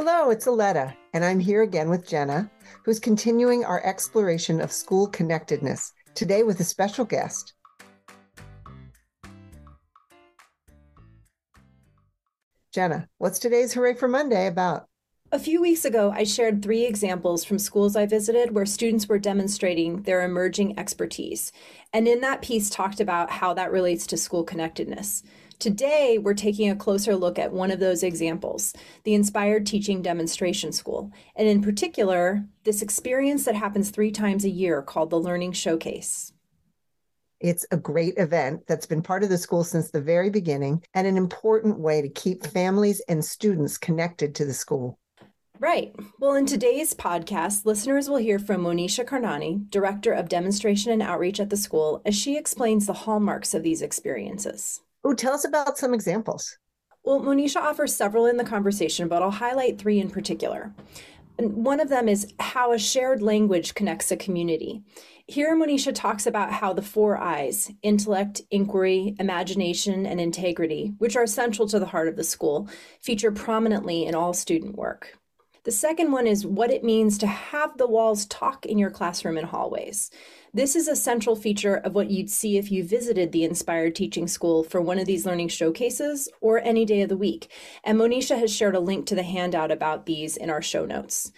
Hello, it's Aletta, and I'm here again with Jenna, who's continuing our exploration of school connectedness, today with a special guest. Jenna, what's today's Hooray for Monday about? A few weeks ago, I shared three examples from schools I visited where students were demonstrating their emerging expertise. And in that piece, talked about how that relates to school connectedness. Today, we're taking a closer look at one of those examples, the Inspired Teaching Demonstration School, and in particular, this experience that happens three times a year called the Learning Showcase. It's a great event that's been part of the school since the very beginning and an important way to keep families and students connected to the school. Right. Well, in today's podcast, listeners will hear from Monisha Karnani, Director of Demonstration and Outreach at the school, as she explains the hallmarks of these experiences. Oh, tell us about some examples. Well, Monisha offers several in the conversation, but I'll highlight three in particular. One of them is how a shared language connects a community. Here, Monisha talks about how the four I's intellect, inquiry, imagination, and integrity, which are central to the heart of the school, feature prominently in all student work. The second one is what it means to have the walls talk in your classroom and hallways. This is a central feature of what you'd see if you visited the Inspired Teaching School for one of these learning showcases or any day of the week. And Monisha has shared a link to the handout about these in our show notes.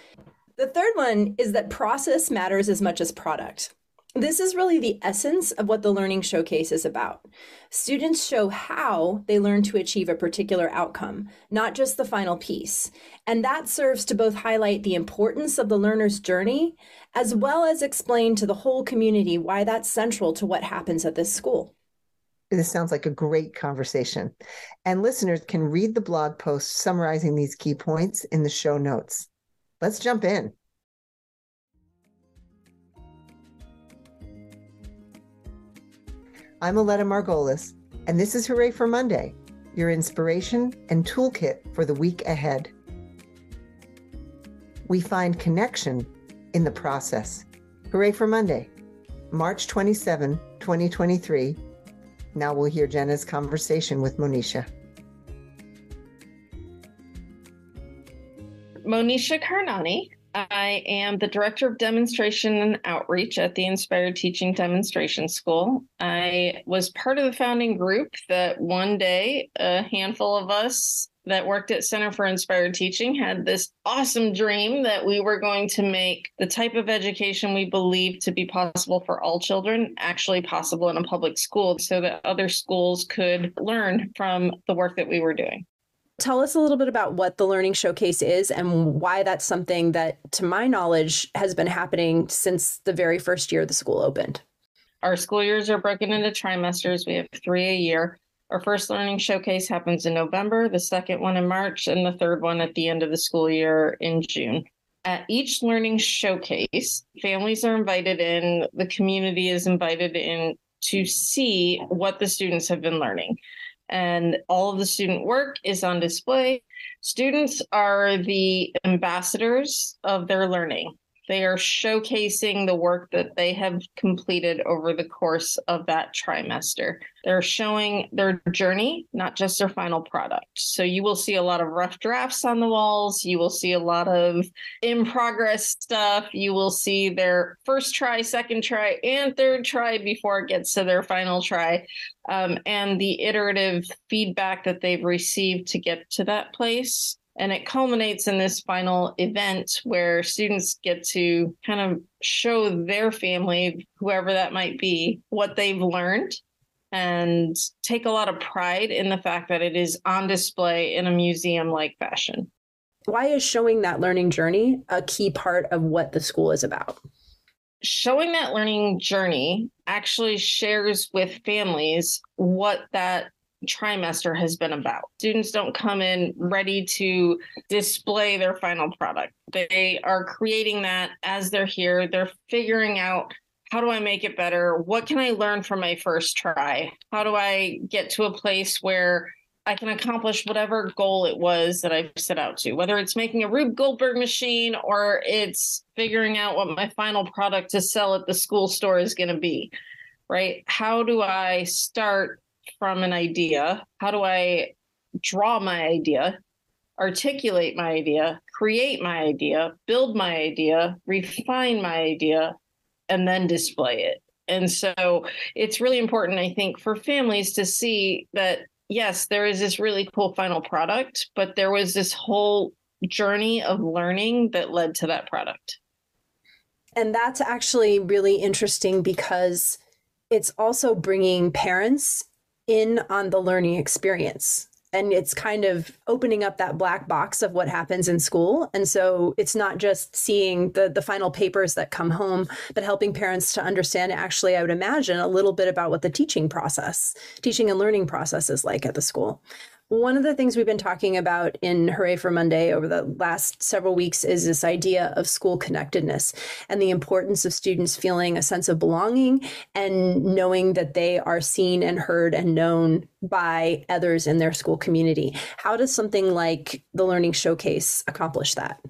The third one is that process matters as much as product. This is really the essence of what the Learning Showcase is about. Students show how they learn to achieve a particular outcome, not just the final piece. And that serves to both highlight the importance of the learner's journey, as well as explain to the whole community why that's central to what happens at this school. This sounds like a great conversation. And listeners can read the blog post summarizing these key points in the show notes. Let's jump in. I'm Aletta Margolis, and this is Hooray for Monday, your inspiration and toolkit for the week ahead. We find connection in the process. Hooray for Monday, March 27, 2023. Now we'll hear Jenna's conversation with Monisha. Monisha Karnani I am the Director of Demonstration and Outreach at the Inspired Teaching Demonstration School. I was part of the founding group that one day a handful of us that worked at Center for Inspired Teaching had this awesome dream that we were going to make the type of education we believe to be possible for all children actually possible in a public school so that other schools could learn from the work that we were doing. Tell us a little bit about what the Learning Showcase is and why that's something that, to my knowledge, has been happening since the very first year the school opened. Our school years are broken into trimesters. We have three a year. Our first Learning Showcase happens in November, the second one in March, and the third one at the end of the school year in June. At each Learning Showcase, families are invited in, the community is invited in to see what the students have been learning and all of the student work is on display. Students are the ambassadors of their learning. They are showcasing the work that they have completed over the course of that trimester. They're showing their journey, not just their final product. So you will see a lot of rough drafts on the walls. You will see a lot of in progress stuff. You will see their first try, second try, and third try before it gets to their final try. Um, and the iterative feedback that they've received to get to that place and it culminates in this final event where students get to kind of show their family, whoever that might be, what they've learned and take a lot of pride in the fact that it is on display in a museum like fashion. Why is showing that learning journey a key part of what the school is about? Showing that learning journey actually shares with families what that trimester has been about. Students don't come in ready to display their final product. They are creating that as they're here. They're figuring out how do I make it better? What can I learn from my first try? How do I get to a place where I can accomplish whatever goal it was that I've set out to, whether it's making a Rube Goldberg machine or it's figuring out what my final product to sell at the school store is going to be, right? How do I start from an idea? How do I draw my idea? articulate my idea, create my idea, build my idea, refine my idea, and then display it. And so it's really important, I think, for families to see that, yes, there is this really cool final product, but there was this whole journey of learning that led to that product. And that's actually really interesting because it's also bringing parents in on the learning experience. And it's kind of opening up that black box of what happens in school. And so it's not just seeing the the final papers that come home but helping parents to understand actually i would imagine a little bit about what the teaching process teaching and learning process is like at the school one of the things we've been talking about in Hooray for Monday over the last several weeks is this idea of school connectedness and the importance of students feeling a sense of belonging and knowing that they are seen and heard and known by others in their school community. How does something like the Learning Showcase accomplish that?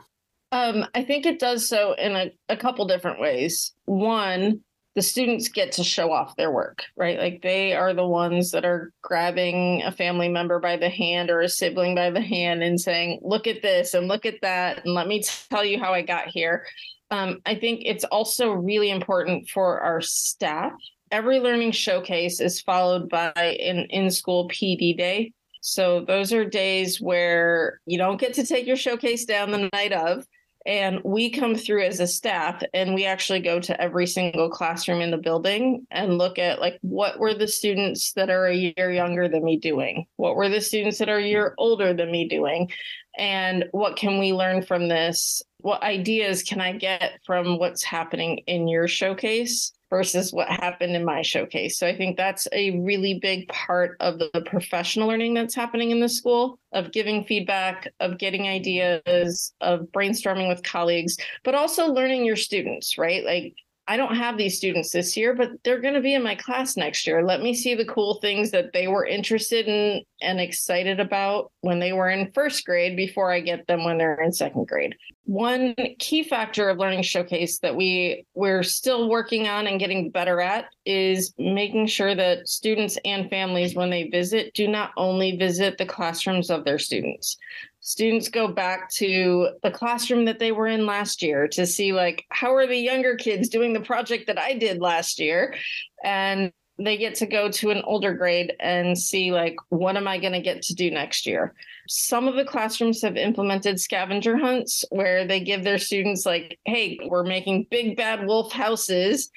Um, I think it does so in a, a couple different ways. One, the students get to show off their work, right? Like they are the ones that are grabbing a family member by the hand or a sibling by the hand and saying, look at this and look at that. And let me tell you how I got here. Um, I think it's also really important for our staff. Every learning showcase is followed by an in school PD day. So those are days where you don't get to take your showcase down the night of and we come through as a staff and we actually go to every single classroom in the building and look at like what were the students that are a year younger than me doing? What were the students that are a year older than me doing? And what can we learn from this? What ideas can i get from what's happening in your showcase versus what happened in my showcase. So I think that's a really big part of the professional learning that's happening in the school of giving feedback, of getting ideas, of brainstorming with colleagues, but also learning your students, right? Like I don't have these students this year, but they're going to be in my class next year. Let me see the cool things that they were interested in and excited about when they were in first grade before I get them when they're in second grade. One key factor of Learning Showcase that we we're still working on and getting better at is making sure that students and families when they visit do not only visit the classrooms of their students students go back to the classroom that they were in last year to see like how are the younger kids doing the project that I did last year and they get to go to an older grade and see like what am I going to get to do next year. Some of the classrooms have implemented scavenger hunts where they give their students like hey, we're making big bad wolf houses,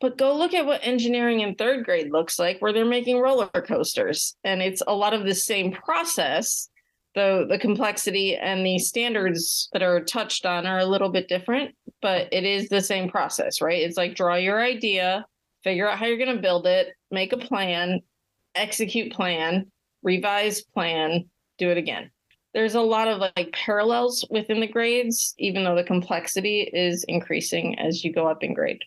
but go look at what engineering in 3rd grade looks like where they're making roller coasters and it's a lot of the same process the the complexity and the standards that are touched on are a little bit different but it is the same process right? It's like draw your idea figure out how you're going to build it make a plan execute plan revise plan do it again. There's a lot of like parallels within the grades even though the complexity is increasing as you go up in grade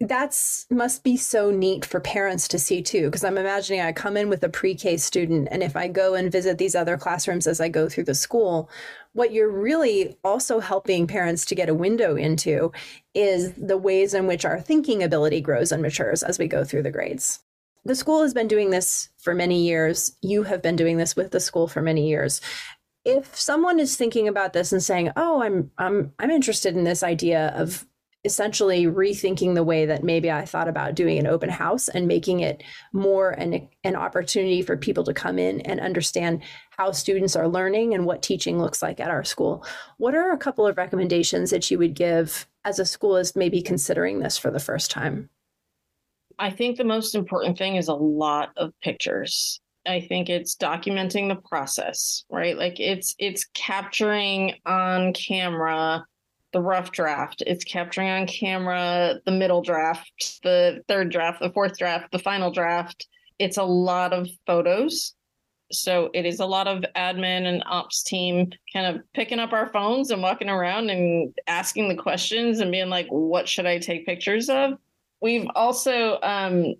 that's must be so neat for parents to see too because i'm imagining i come in with a pre-k student and if i go and visit these other classrooms as i go through the school what you're really also helping parents to get a window into is the ways in which our thinking ability grows and matures as we go through the grades. The school has been doing this for many years. You have been doing this with the school for many years. If someone is thinking about this and saying oh i'm i'm i'm interested in this idea of essentially rethinking the way that maybe I thought about doing an open house and making it more an, an opportunity for people to come in and understand how students are learning and what teaching looks like at our school. What are a couple of recommendations that you would give as a school is maybe considering this for the first time? I think the most important thing is a lot of pictures. I think it's documenting the process, right? Like it's it's capturing on camera the rough draft. It's capturing on camera the middle draft, the third draft, the fourth draft, the final draft. It's a lot of photos. So it is a lot of admin and ops team kind of picking up our phones and walking around and asking the questions and being like, what should I take pictures of? We've also um,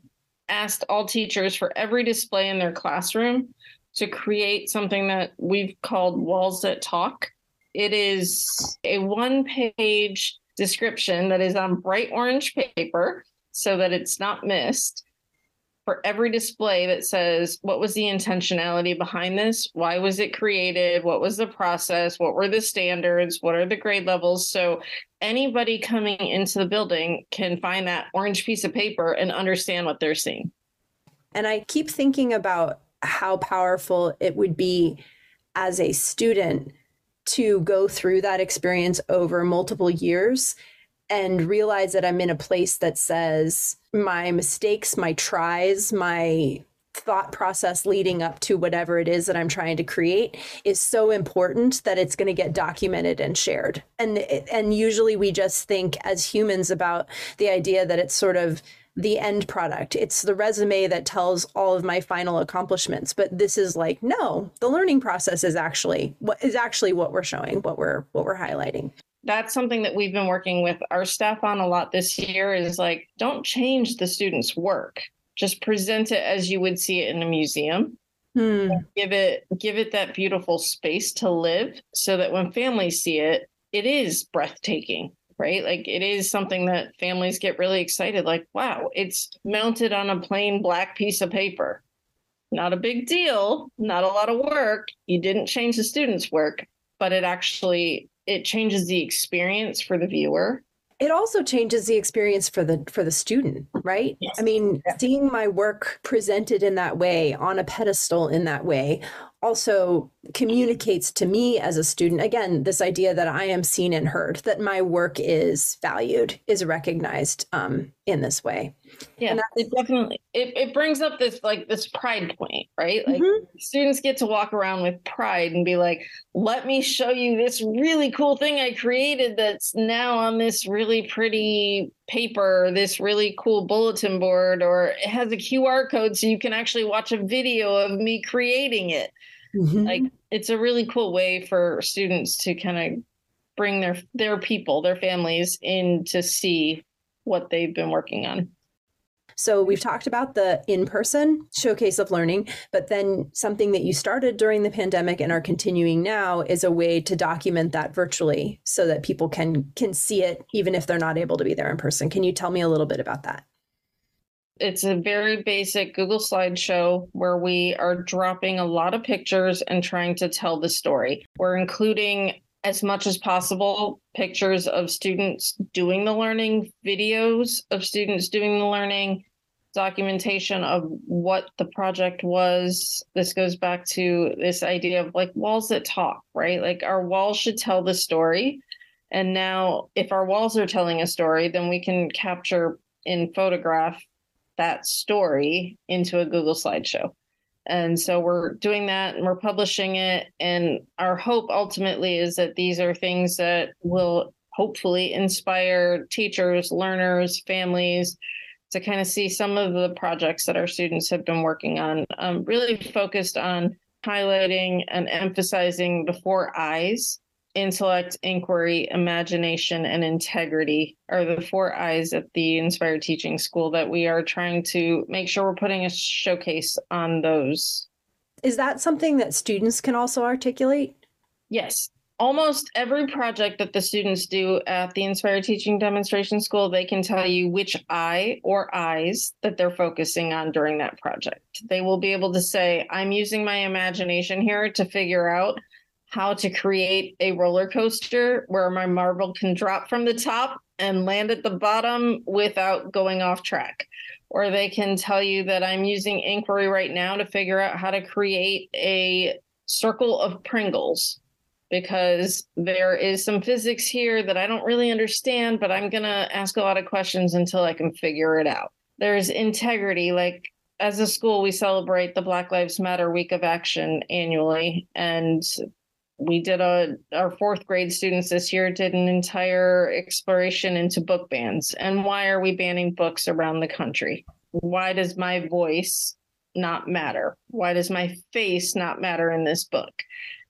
asked all teachers for every display in their classroom to create something that we've called walls that talk it is a one page description that is on bright orange paper so that it's not missed. For every display that says what was the intentionality behind this? Why was it created? What was the process? What were the standards? What are the grade levels? So anybody coming into the building can find that orange piece of paper and understand what they're seeing. And i keep thinking about how powerful it would be as a student to go through that experience over multiple years and realize that I'm in a place that says my mistakes, my tries, my thought process leading up to whatever it is that I'm trying to create is so important that it's going to get documented and shared. And and usually we just think as humans about the idea that it's sort of the end product. It's the resume that tells all of my final accomplishments. But this is like, no, the learning process is actually what is actually what we're showing, what we're what we're highlighting that's something that we've been working with our staff on a lot this year is like don't change the students work just present it as you would see it in a museum hmm. give it give it that beautiful space to live so that when families see it it is breathtaking right? Like it is something that families get really excited like wow it's mounted on a plain black piece of paper. Not a big deal not a lot of work. You didn't change the students work but it actually it changes the experience for the viewer. It also changes the experience for the for the student right? Yes. i mean yeah. seeing my work presented in that way on a pedestal in that way also communicates to me as a student again this idea that i am seen and heard that my work is valued is recognized um, in this way yeah it definitely it, it brings up this like this pride point right like mm-hmm. students get to walk around with pride and be like let me show you this really cool thing i created that's now on this really pretty paper this really cool bulletin board or it has a qr code so you can actually watch a video of me creating it mm-hmm. like it's a really cool way for students to kind of bring their their people their families in to see what they've been working on so we've talked about the in-person showcase of learning, but then something that you started during the pandemic and are continuing now is a way to document that virtually so that people can can see it even if they're not able to be there in person. Can you tell me a little bit about that? It's a very basic Google slideshow where we are dropping a lot of pictures and trying to tell the story. We're including as much as possible pictures of students doing the learning, videos of students doing the learning, documentation of what the project was. This goes back to this idea of like walls that talk, right? Like our walls should tell the story. And now, if our walls are telling a story, then we can capture in photograph that story into a Google slideshow. And so we're doing that and we're publishing it. And our hope ultimately is that these are things that will hopefully inspire teachers, learners, families to kind of see some of the projects that our students have been working on, um, really focused on highlighting and emphasizing the four I's intellect, inquiry, imagination, and integrity are the four I's at the Inspired Teaching School that we are trying to make sure we're putting a showcase on those. Is that something that students can also articulate? Yes almost every project that the students do at the Inspired Teaching Demonstration School, they can tell you which I or I's that they're focusing on during that project. They will be able to say, I'm using my imagination here to figure out how to create a roller coaster where my marble can drop from the top and land at the bottom without going off track. Or they can tell you that I'm using inquiry right now to figure out how to create a circle of Pringles because there is some physics here that I don't really understand, but I'm going to ask a lot of questions until I can figure it out. There's integrity. Like, as a school, we celebrate the Black Lives Matter Week of Action annually. And we did a, our fourth grade students this year did an entire exploration into book bans. And why are we banning books around the country? Why does my voice not matter? Why does my face not matter in this book?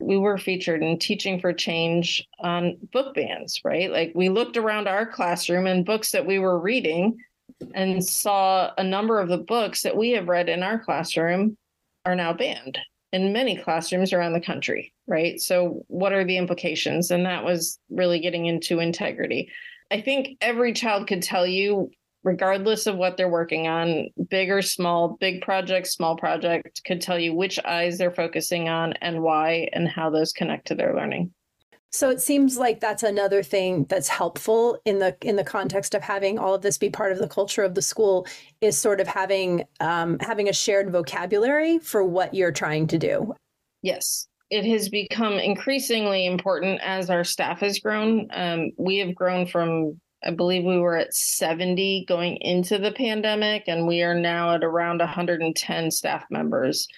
we were featured in Teaching for Change on book bans, right? Like we looked around our classroom and books that we were reading and saw a number of the books that we have read in our classroom are now banned in many classrooms around the country, right? So, what are the implications? And that was really getting into integrity. I think every child could tell you regardless of what they're working on, big or small, big project, small project, could tell you which I's they're focusing on and why and how those connect to their learning. So it seems like that's another thing that's helpful in the in the context of having all of this be part of the culture of the school is sort of having um, having a shared vocabulary for what you're trying to do. Yes, it has become increasingly important as our staff has grown. Um, we have grown from I believe we were at 70 going into the pandemic, and we are now at around 110 staff members.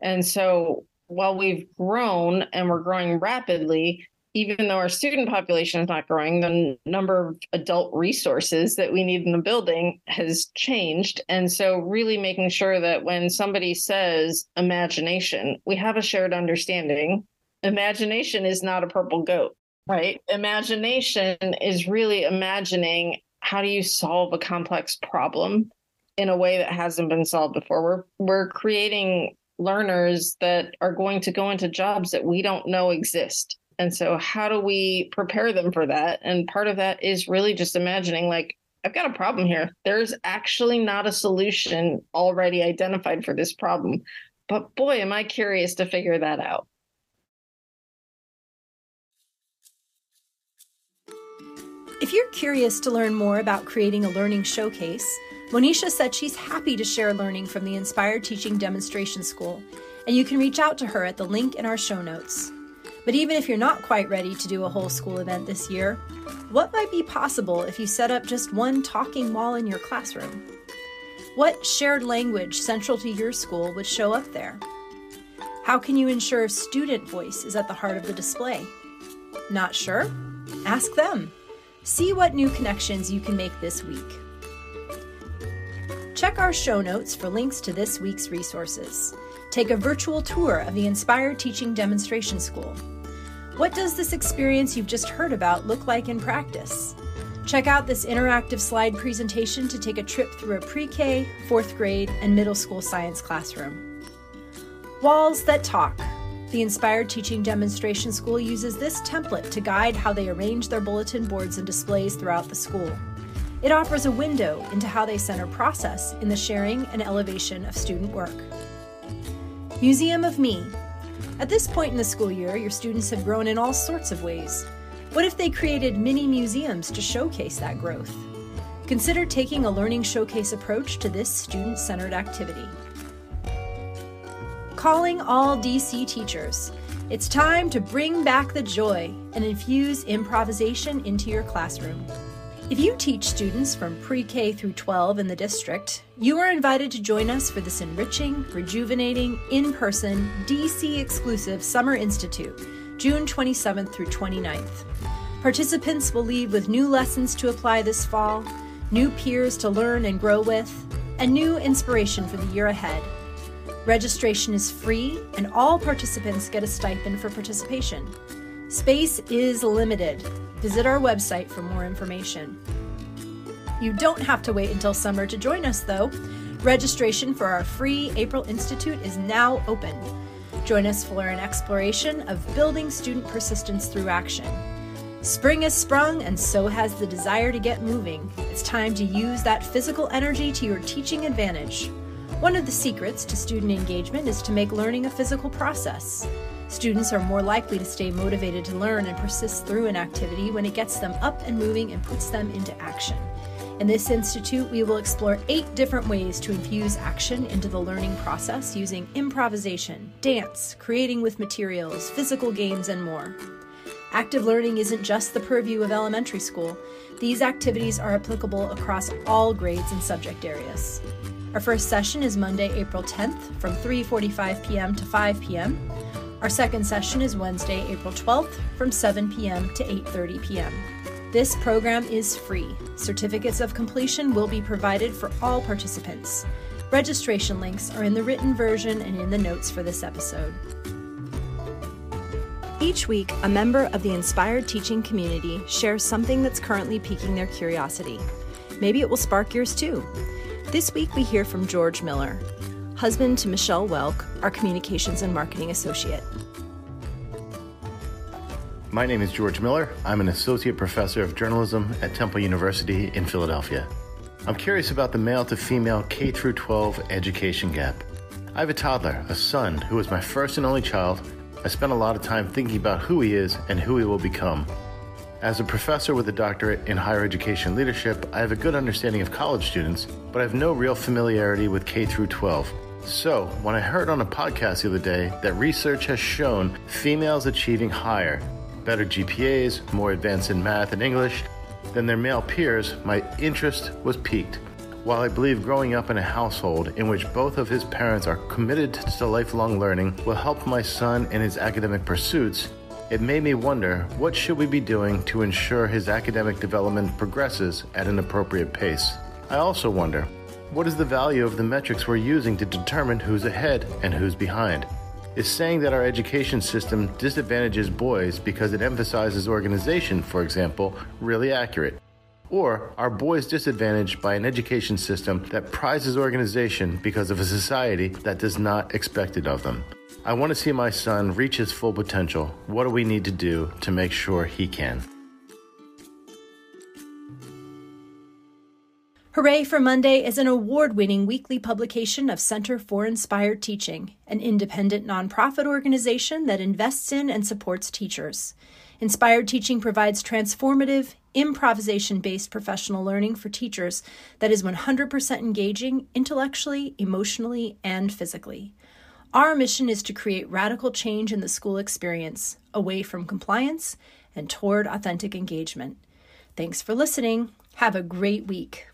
And so while we've grown and we're growing rapidly, even though our student population is not growing, the number of adult resources that we need in the building has changed. And so, really making sure that when somebody says imagination, we have a shared understanding. Imagination is not a purple goat, right? Imagination is really imagining how do you solve a complex problem in a way that hasn't been solved before. We're we're creating learners that are going to go into jobs that we don't know exist and so, how do we prepare them for that? And part of that is really just imagining, like, I've got a problem here. There's actually not a solution already identified for this problem. But boy, am I curious to figure that out. If you're curious to learn more about creating a learning showcase, Monisha said she's happy to share learning from the Inspired Teaching Demonstration School, and you can reach out to her at the link in our show notes. But even if you're not quite ready to do a whole school event this year, what might be possible if you set up just one talking wall in your classroom? What shared language central to your school would show up there? How can you ensure student voice is at the heart of the display? Not sure? Ask them. See what new connections you can make this week. Check our show notes for links to this week's resources. Take a virtual tour of the Inspired Teaching Demonstration School. What does this experience you've just heard about look like in practice? Check out this interactive slide presentation to take a trip through a pre K, fourth grade, and middle school science classroom. Walls that talk. The Inspired Teaching Demonstration School uses this template to guide how they arrange their bulletin boards and displays throughout the school. It offers a window into how they center process in the sharing and elevation of student work. Museum of Me. At this point in the school year, your students have grown in all sorts of ways. What if they created mini museums to showcase that growth? Consider taking a learning showcase approach to this student centered activity. Calling all DC teachers. It's time to bring back the joy and infuse improvisation into your classroom. If you teach students from pre K through 12 in the district, you are invited to join us for this enriching, rejuvenating, in person, DC exclusive Summer Institute, June 27th through 29th. Participants will leave with new lessons to apply this fall, new peers to learn and grow with, and new inspiration for the year ahead. Registration is free, and all participants get a stipend for participation. Space is limited. Visit our website for more information. You don't have to wait until summer to join us, though. Registration for our free April Institute is now open. Join us for an exploration of building student persistence through action. Spring has sprung, and so has the desire to get moving. It's time to use that physical energy to your teaching advantage. One of the secrets to student engagement is to make learning a physical process. Students are more likely to stay motivated to learn and persist through an activity when it gets them up and moving and puts them into action. In this institute, we will explore eight different ways to infuse action into the learning process using improvisation, dance, creating with materials, physical games, and more. Active learning isn't just the purview of elementary school. These activities are applicable across all grades and subject areas. Our first session is Monday, April 10th from 3:45 p.m. to 5 p.m. Our second session is Wednesday, April 12th from 7 p.m. to 8:30 p.m. This program is free. Certificates of completion will be provided for all participants. Registration links are in the written version and in the notes for this episode. Each week, a member of the inspired teaching community shares something that's currently piquing their curiosity. Maybe it will spark yours too. This week, we hear from George Miller, husband to Michelle Welk, our Communications and Marketing Associate. My name is George Miller. I'm an associate professor of journalism at Temple University in Philadelphia. I'm curious about the male to female K through 12 education gap. I have a toddler, a son, who is my first and only child. I spend a lot of time thinking about who he is and who he will become. As a professor with a doctorate in higher education leadership, I have a good understanding of college students, but I have no real familiarity with K through 12. So, when I heard on a podcast the other day that research has shown females achieving higher, better GPAs, more advanced in math and English than their male peers, my interest was piqued. While I believe growing up in a household in which both of his parents are committed to lifelong learning will help my son in his academic pursuits, it made me wonder what should we be doing to ensure his academic development progresses at an appropriate pace. I also wonder what is the value of the metrics we're using to determine who's ahead and who's behind? Is saying that our education system disadvantages boys because it emphasizes organization, for example, really accurate? Or are boys disadvantaged by an education system that prizes organization because of a society that does not expect it of them? I want to see my son reach his full potential. What do we need to do to make sure he can? Hooray for Monday is an award winning weekly publication of Center for Inspired Teaching, an independent nonprofit organization that invests in and supports teachers. Inspired Teaching provides transformative, improvisation based professional learning for teachers that is 100% engaging intellectually, emotionally, and physically. Our mission is to create radical change in the school experience, away from compliance and toward authentic engagement. Thanks for listening. Have a great week.